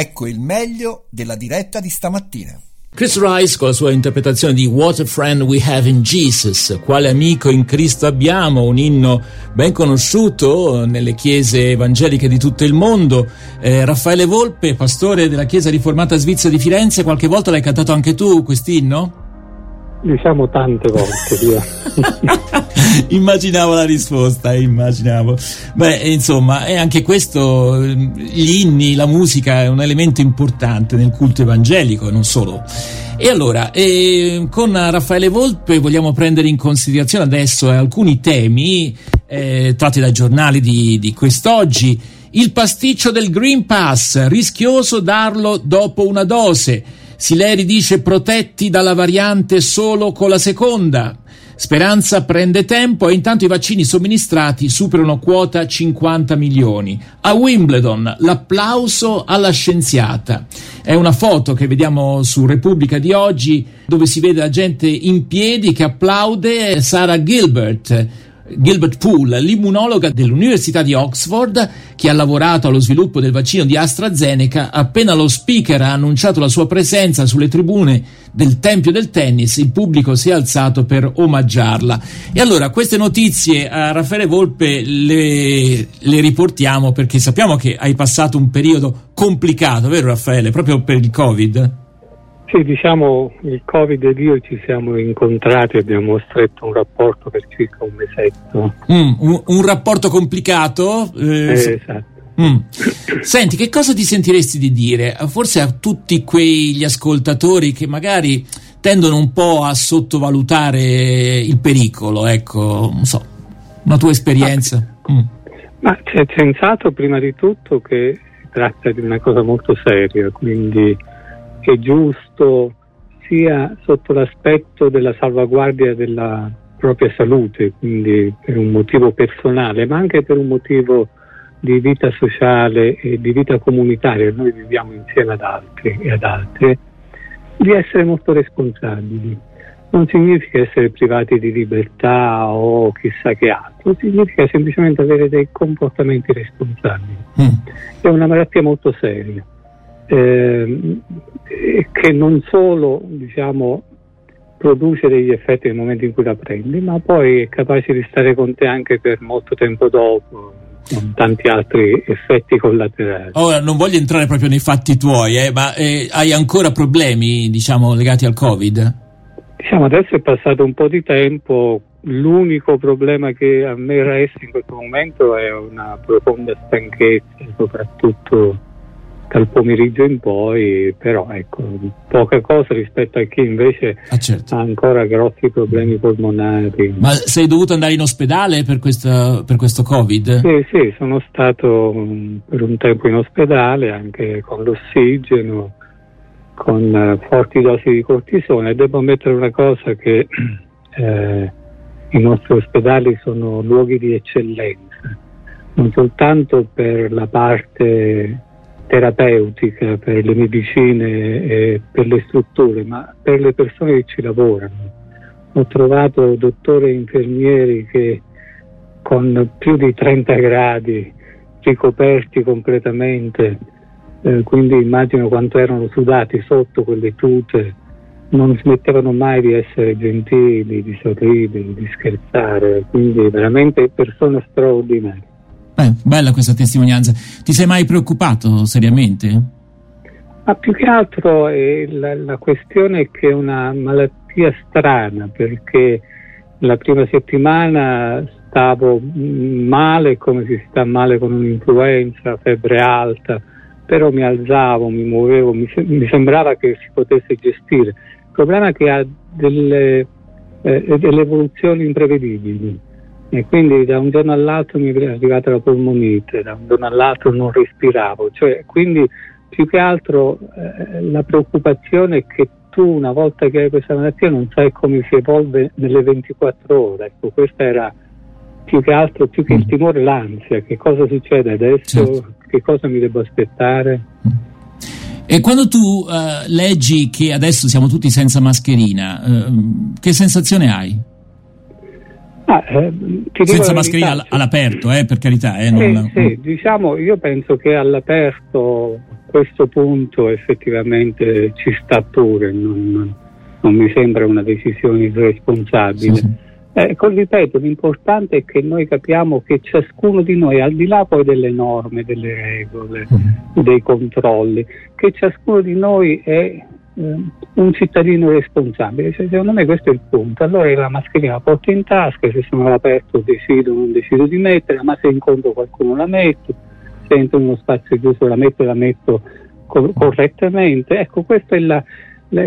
Ecco il meglio della diretta di stamattina. Chris Rice con la sua interpretazione di What a Friend We Have in Jesus, quale amico in Cristo abbiamo, un inno ben conosciuto nelle chiese evangeliche di tutto il mondo. Eh, Raffaele Volpe, pastore della chiesa riformata svizzera di Firenze, qualche volta l'hai cantato anche tu quest'inno? Diciamo tante volte, immaginavo la risposta, immaginavo. Beh, insomma, è anche questo, gli inni, la musica è un elemento importante nel culto evangelico, non solo. E allora, eh, con Raffaele Volpe vogliamo prendere in considerazione adesso alcuni temi eh, tratti dai giornali di, di quest'oggi. Il pasticcio del Green Pass, rischioso darlo dopo una dose. Sileri dice protetti dalla variante solo con la seconda. Speranza prende tempo e intanto i vaccini somministrati superano quota 50 milioni. A Wimbledon l'applauso alla scienziata. È una foto che vediamo su Repubblica di oggi dove si vede la gente in piedi che applaude Sarah Gilbert Gilbert Poole, l'immunologa dell'Università di Oxford, che ha lavorato allo sviluppo del vaccino di AstraZeneca, appena lo speaker ha annunciato la sua presenza sulle tribune del Tempio del Tennis, il pubblico si è alzato per omaggiarla. E allora queste notizie a Raffaele Volpe le, le riportiamo perché sappiamo che hai passato un periodo complicato, vero Raffaele, proprio per il Covid? Sì, diciamo il Covid ed io ci siamo incontrati e abbiamo stretto un rapporto per circa un mesetto. Mm, un, un, rapporto complicato? Eh, eh, esatto. Mm. Senti, che cosa ti sentiresti di dire? Forse a tutti quegli ascoltatori che magari tendono un po' a sottovalutare il pericolo, ecco, non so, una tua esperienza. Ma, mm. ma c'è sensato prima di tutto che si tratta di una cosa molto seria, quindi è giusto sia sotto l'aspetto della salvaguardia della propria salute, quindi per un motivo personale, ma anche per un motivo di vita sociale e di vita comunitaria, noi viviamo insieme ad altri e ad altre, di essere molto responsabili. Non significa essere privati di libertà o chissà che altro, significa semplicemente avere dei comportamenti responsabili. Mm. È una malattia molto seria eh, che non solo diciamo, produce degli effetti nel momento in cui la prendi, ma poi è capace di stare con te anche per molto tempo dopo, con tanti altri effetti collaterali. Ora, non voglio entrare proprio nei fatti tuoi, eh, ma eh, hai ancora problemi diciamo, legati al Covid? Diciamo, adesso è passato un po' di tempo, l'unico problema che a me resta in questo momento è una profonda stanchezza, soprattutto dal pomeriggio in poi, però ecco, poca cosa rispetto a chi invece ah, certo. ha ancora grossi problemi polmonari. Ma sei dovuto andare in ospedale per, questa, per questo Covid? Sì, sì, sono stato um, per un tempo in ospedale anche con l'ossigeno, con uh, forti dosi di cortisone devo ammettere una cosa che eh, i nostri ospedali sono luoghi di eccellenza, non soltanto per la parte terapeutica per le medicine e per le strutture, ma per le persone che ci lavorano. Ho trovato dottori e infermieri che con più di 30 gradi ricoperti completamente, eh, quindi immagino quanto erano sudati sotto quelle tute, non smettevano mai di essere gentili, di sorridere, di scherzare, quindi veramente persone straordinarie. Beh, bella questa testimonianza. Ti sei mai preoccupato seriamente? Ma più che altro la, la questione è che è una malattia strana perché la prima settimana stavo male come si sta male con un'influenza, febbre alta, però mi alzavo, mi muovevo, mi, mi sembrava che si potesse gestire. Il problema è che ha delle, eh, delle evoluzioni imprevedibili e quindi da un giorno all'altro mi è arrivata la polmonite, da un giorno all'altro non respiravo, cioè, quindi più che altro eh, la preoccupazione è che tu una volta che hai questa malattia non sai come si evolve nelle 24 ore, ecco questa era più che altro, più che il mm. timore, l'ansia, che cosa succede adesso, certo. che cosa mi devo aspettare. E quando tu uh, leggi che adesso siamo tutti senza mascherina, uh, che sensazione hai? Ah, eh, Senza mascherina all- all'aperto, eh, per carità. Eh, non... sì, sì, diciamo, io penso che all'aperto questo punto effettivamente ci sta pure, non, non mi sembra una decisione irresponsabile. Sì, sì. Ecco, ripeto, l'importante è che noi capiamo che ciascuno di noi, al di là poi delle norme, delle regole, mm. dei controlli, che ciascuno di noi è eh, un cittadino responsabile. Cioè, secondo me questo è il punto. Allora la mascherina la porto in tasca, se sono all'aperto decido o non decido di metterla, ma se incontro qualcuno la metto, se entro in uno spazio chiuso la metto e la metto co- correttamente. Ecco, questa è la, la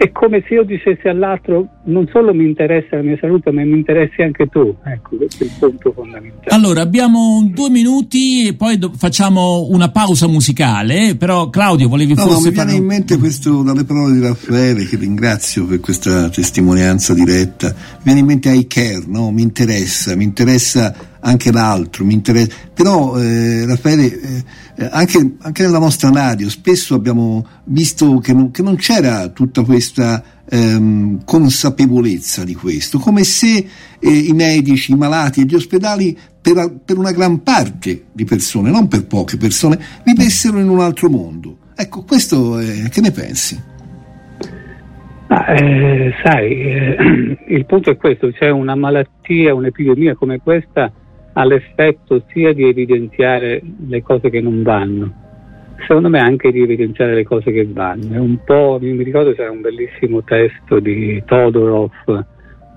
è come se io dicessi all'altro non solo mi interessa la mia salute ma mi interessi anche tu. Ecco questo è il punto fondamentale. Allora abbiamo due minuti e poi do- facciamo una pausa musicale però Claudio volevi no, forse no, mi viene in mente questo dalle parole di Raffaele che ringrazio per questa testimonianza diretta. Mi viene in mente I care no? mi interessa mi interessa anche l'altro, mi interessa. Però eh, Raffaele, eh, anche, anche, nella nostra radio spesso abbiamo visto che non, che non c'era tutta questa ehm, consapevolezza di questo, come se eh, i medici, i malati e gli ospedali per, per, una gran parte di persone, non per poche persone, vivessero in un altro mondo. Ecco, questo che ne pensi? Ah, eh, sai, eh, il punto è questo, c'è una malattia, un'epidemia come questa ha l'effetto sia di evidenziare le cose che non vanno, secondo me anche di evidenziare le cose che vanno. È un po', mi ricordo c'era un bellissimo testo di Todorov,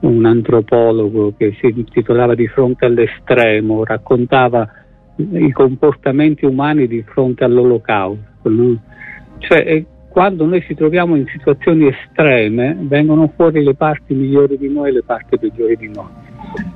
un antropologo che si intitolava Di fronte all'estremo, raccontava i comportamenti umani di fronte all'olocausto. No? Cioè, quando noi ci troviamo in situazioni estreme vengono fuori le parti migliori di noi e le parti peggiori di noi.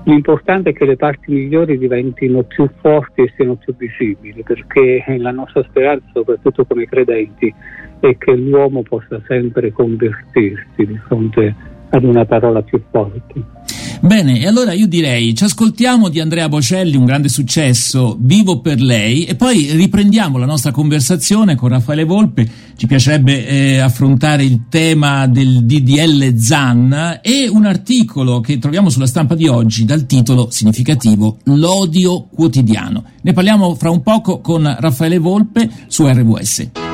L'importante è che le parti migliori diventino più forti e siano più visibili, perché la nostra speranza, soprattutto come credenti, è che l'uomo possa sempre convertirsi di fronte ad una parola più forte. Bene, e allora io direi ci ascoltiamo di Andrea Bocelli, un grande successo, Vivo per lei, e poi riprendiamo la nostra conversazione con Raffaele Volpe. Ci piacerebbe eh, affrontare il tema del DDL ZAN e un articolo che troviamo sulla stampa di oggi dal titolo significativo L'odio quotidiano. Ne parliamo fra un poco con Raffaele Volpe su RWS.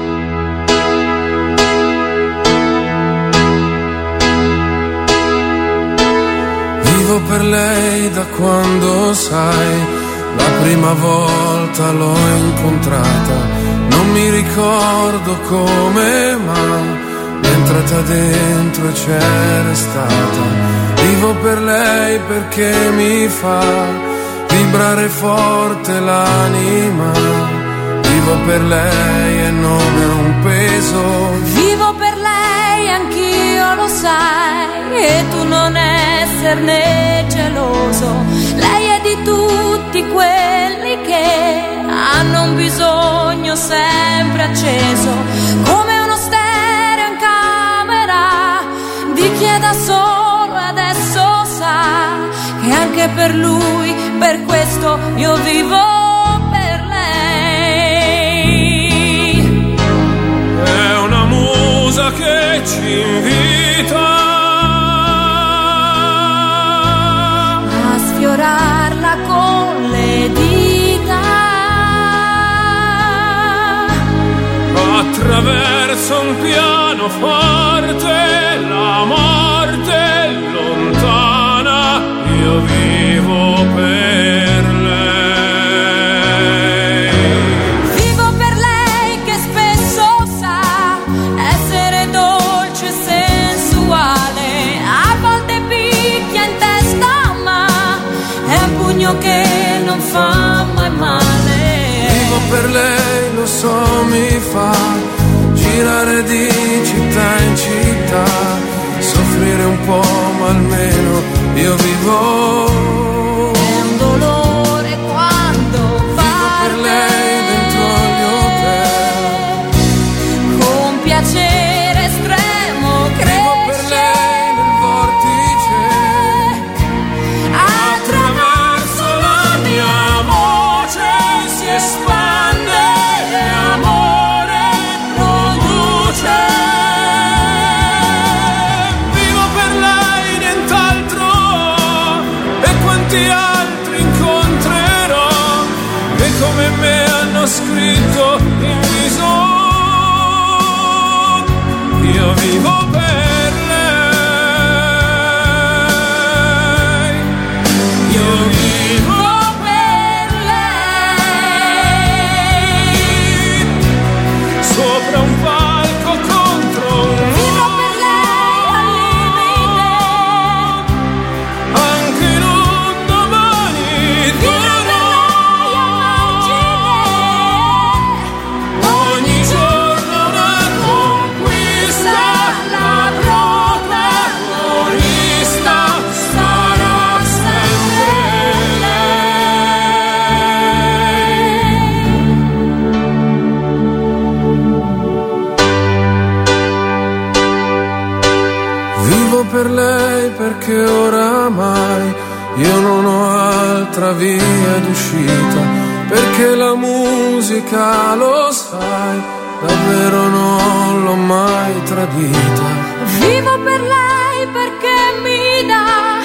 Vivo per lei da quando sai, la prima volta l'ho incontrata, non mi ricordo come, ma è entrata dentro e c'era stata. Vivo per lei perché mi fa vibrare forte l'anima. Vivo per lei e non è un peso. Vivo per lei, anch'io lo sai, e tu non esserne geloso. Lei è di tutti quelli che hanno un bisogno sempre acceso, come uno stereo in camera di chi è da solo adesso sa che anche per lui, per questo io vivo per lei. È una musa che ci invita Attraverso un piano forte, la morte scritto in viso. Io vivo per via d'uscita, perché la musica lo sai, davvero non l'ho mai tradita. Vivo per lei perché mi dà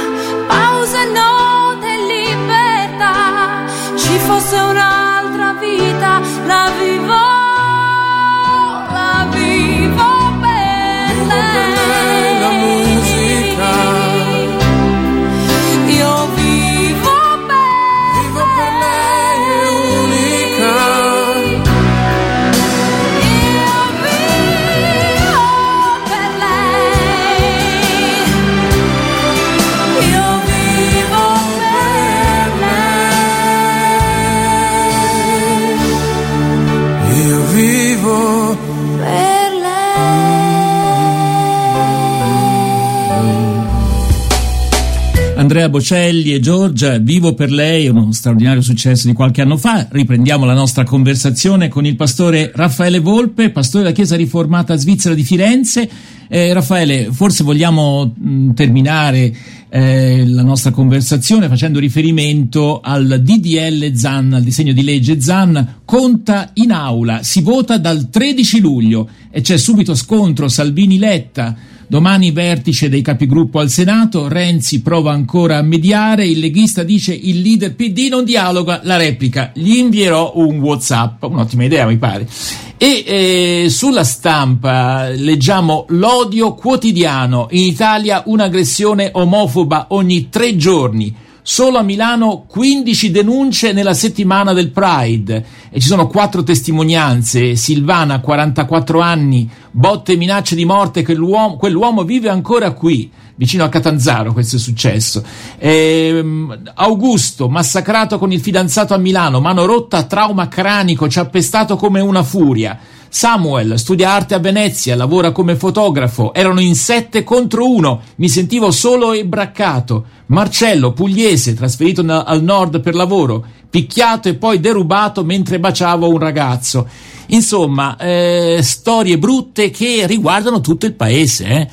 pausa, note e libertà. Ci fosse un'altra vita, la vivo. Andrea Bocelli e Giorgia, Vivo per lei, uno straordinario successo di qualche anno fa. Riprendiamo la nostra conversazione con il pastore Raffaele Volpe, pastore della Chiesa Riformata Svizzera di Firenze. Eh, Raffaele, forse vogliamo mh, terminare eh, la nostra conversazione facendo riferimento al DDL ZAN, al disegno di legge ZAN, conta in aula, si vota dal 13 luglio e c'è subito scontro Salvini-Letta. Domani vertice dei capigruppo al Senato, Renzi prova ancora a mediare, il leghista dice il leader PD non dialoga, la replica, gli invierò un Whatsapp, un'ottima idea mi pare. E eh, sulla stampa leggiamo l'odio quotidiano, in Italia un'aggressione omofoba ogni tre giorni. Solo a Milano 15 denunce nella settimana del Pride e ci sono quattro testimonianze. Silvana, 44 anni, botte e minacce di morte, quell'uomo, quell'uomo vive ancora qui vicino a Catanzaro questo è successo. Ehm, Augusto, massacrato con il fidanzato a Milano, mano rotta, trauma cranico, ci ha pestato come una furia. Samuel studia arte a Venezia, lavora come fotografo, erano in sette contro uno, mi sentivo solo e braccato. Marcello, pugliese, trasferito al nord per lavoro, picchiato e poi derubato mentre baciavo un ragazzo. Insomma, eh, storie brutte che riguardano tutto il paese. Eh.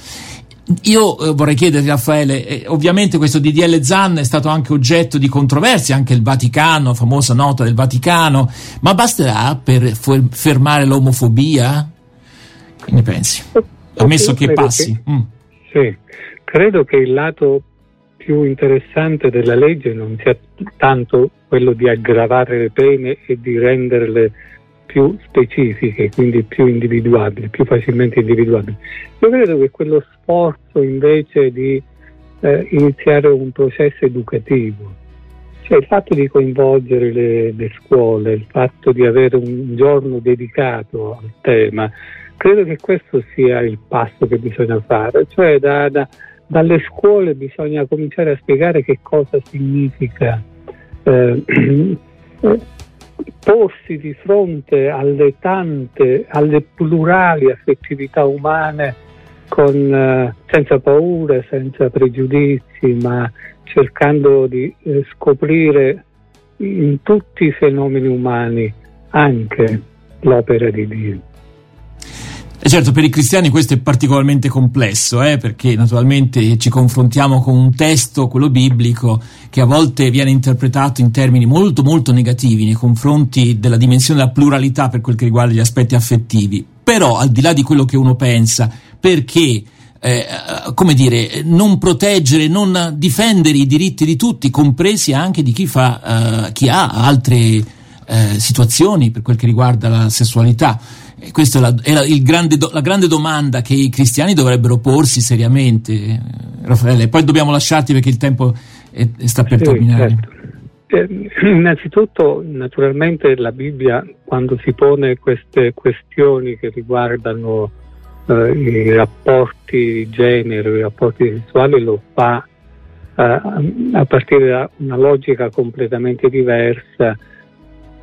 Io eh, vorrei chiederti, Raffaele, eh, ovviamente questo DDL Zan è stato anche oggetto di controversia, anche il Vaticano, famosa nota del Vaticano, ma basterà per fermare l'omofobia? Che ne pensi? Ammesso che passi. Che, mm. Sì, credo che il lato più interessante della legge non sia tanto quello di aggravare le pene e di renderle più specifiche, quindi più individuabili, più facilmente individuabili. Io credo che quello sforzo invece di eh, iniziare un processo educativo, cioè il fatto di coinvolgere le, le, scuole, il fatto di avere un giorno dedicato al tema, credo che questo sia il passo che bisogna fare, cioè da, da, dalle scuole bisogna cominciare a spiegare che cosa significa. Eh, porsi di fronte alle tante, alle plurali affettività umane con, eh, senza paura, senza pregiudizi, ma cercando di eh, scoprire in tutti i fenomeni umani anche l'opera di Dio. E certo, per i cristiani questo è particolarmente complesso, eh, perché naturalmente ci confrontiamo con un testo, quello biblico, che a volte viene interpretato in termini molto molto negativi nei confronti della dimensione della pluralità per quel che riguarda gli aspetti affettivi. Però, al di là di quello che uno pensa, perché eh, come dire, non proteggere, non difendere i diritti di tutti, compresi anche di chi, fa, eh, chi ha altre eh, situazioni per quel che riguarda la sessualità. E questa è, la, è la, grande do, la, grande domanda che i cristiani dovrebbero porsi seriamente, eh, Raffaele. Poi dobbiamo lasciarti perché il tempo è, è sta per sì, terminare. Certo. Eh, innanzitutto, naturalmente, la Bibbia, quando si pone queste questioni che riguardano eh, i rapporti di genere, i rapporti sessuali, lo fa eh, a partire da una logica completamente diversa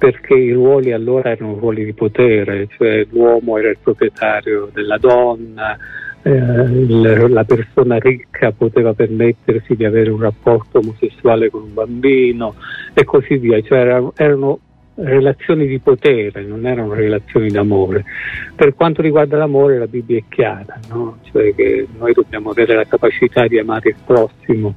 perché i ruoli allora erano ruoli di potere, cioè l'uomo era il proprietario della donna, eh, la persona ricca poteva permettersi di avere un rapporto omosessuale con un bambino e così via, cioè erano, erano relazioni di potere, non erano relazioni d'amore. Per quanto riguarda l'amore la Bibbia è chiara, no? cioè che noi dobbiamo avere la capacità di amare il prossimo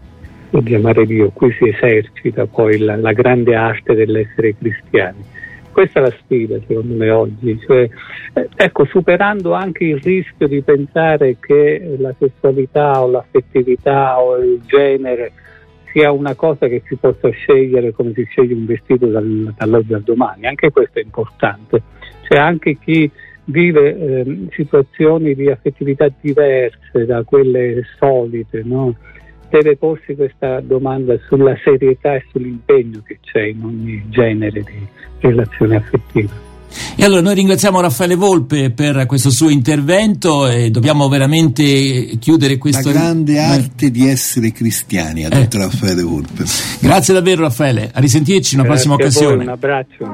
e di amare Dio, qui si esercita poi la, la grande arte dell'essere cristiani. Questa è la sfida secondo me oggi, cioè, eh, ecco, superando anche il rischio di pensare che la sessualità o l'affettività o il genere sia una cosa che si possa scegliere come si sceglie un vestito dal, dall'oggi al domani, anche questo è importante. C'è anche chi vive eh, situazioni di affettività diverse da quelle solite, no? Deve porsi questa domanda sulla serietà e sull'impegno che c'è in ogni genere di relazione affettiva. E allora noi ringraziamo Raffaele Volpe per questo suo intervento e dobbiamo veramente chiudere questo... La grande arte di essere cristiani, ha detto eh. Raffaele Volpe. Grazie davvero Raffaele, a risentirci una Grazie prossima occasione. Voi, un abbraccio.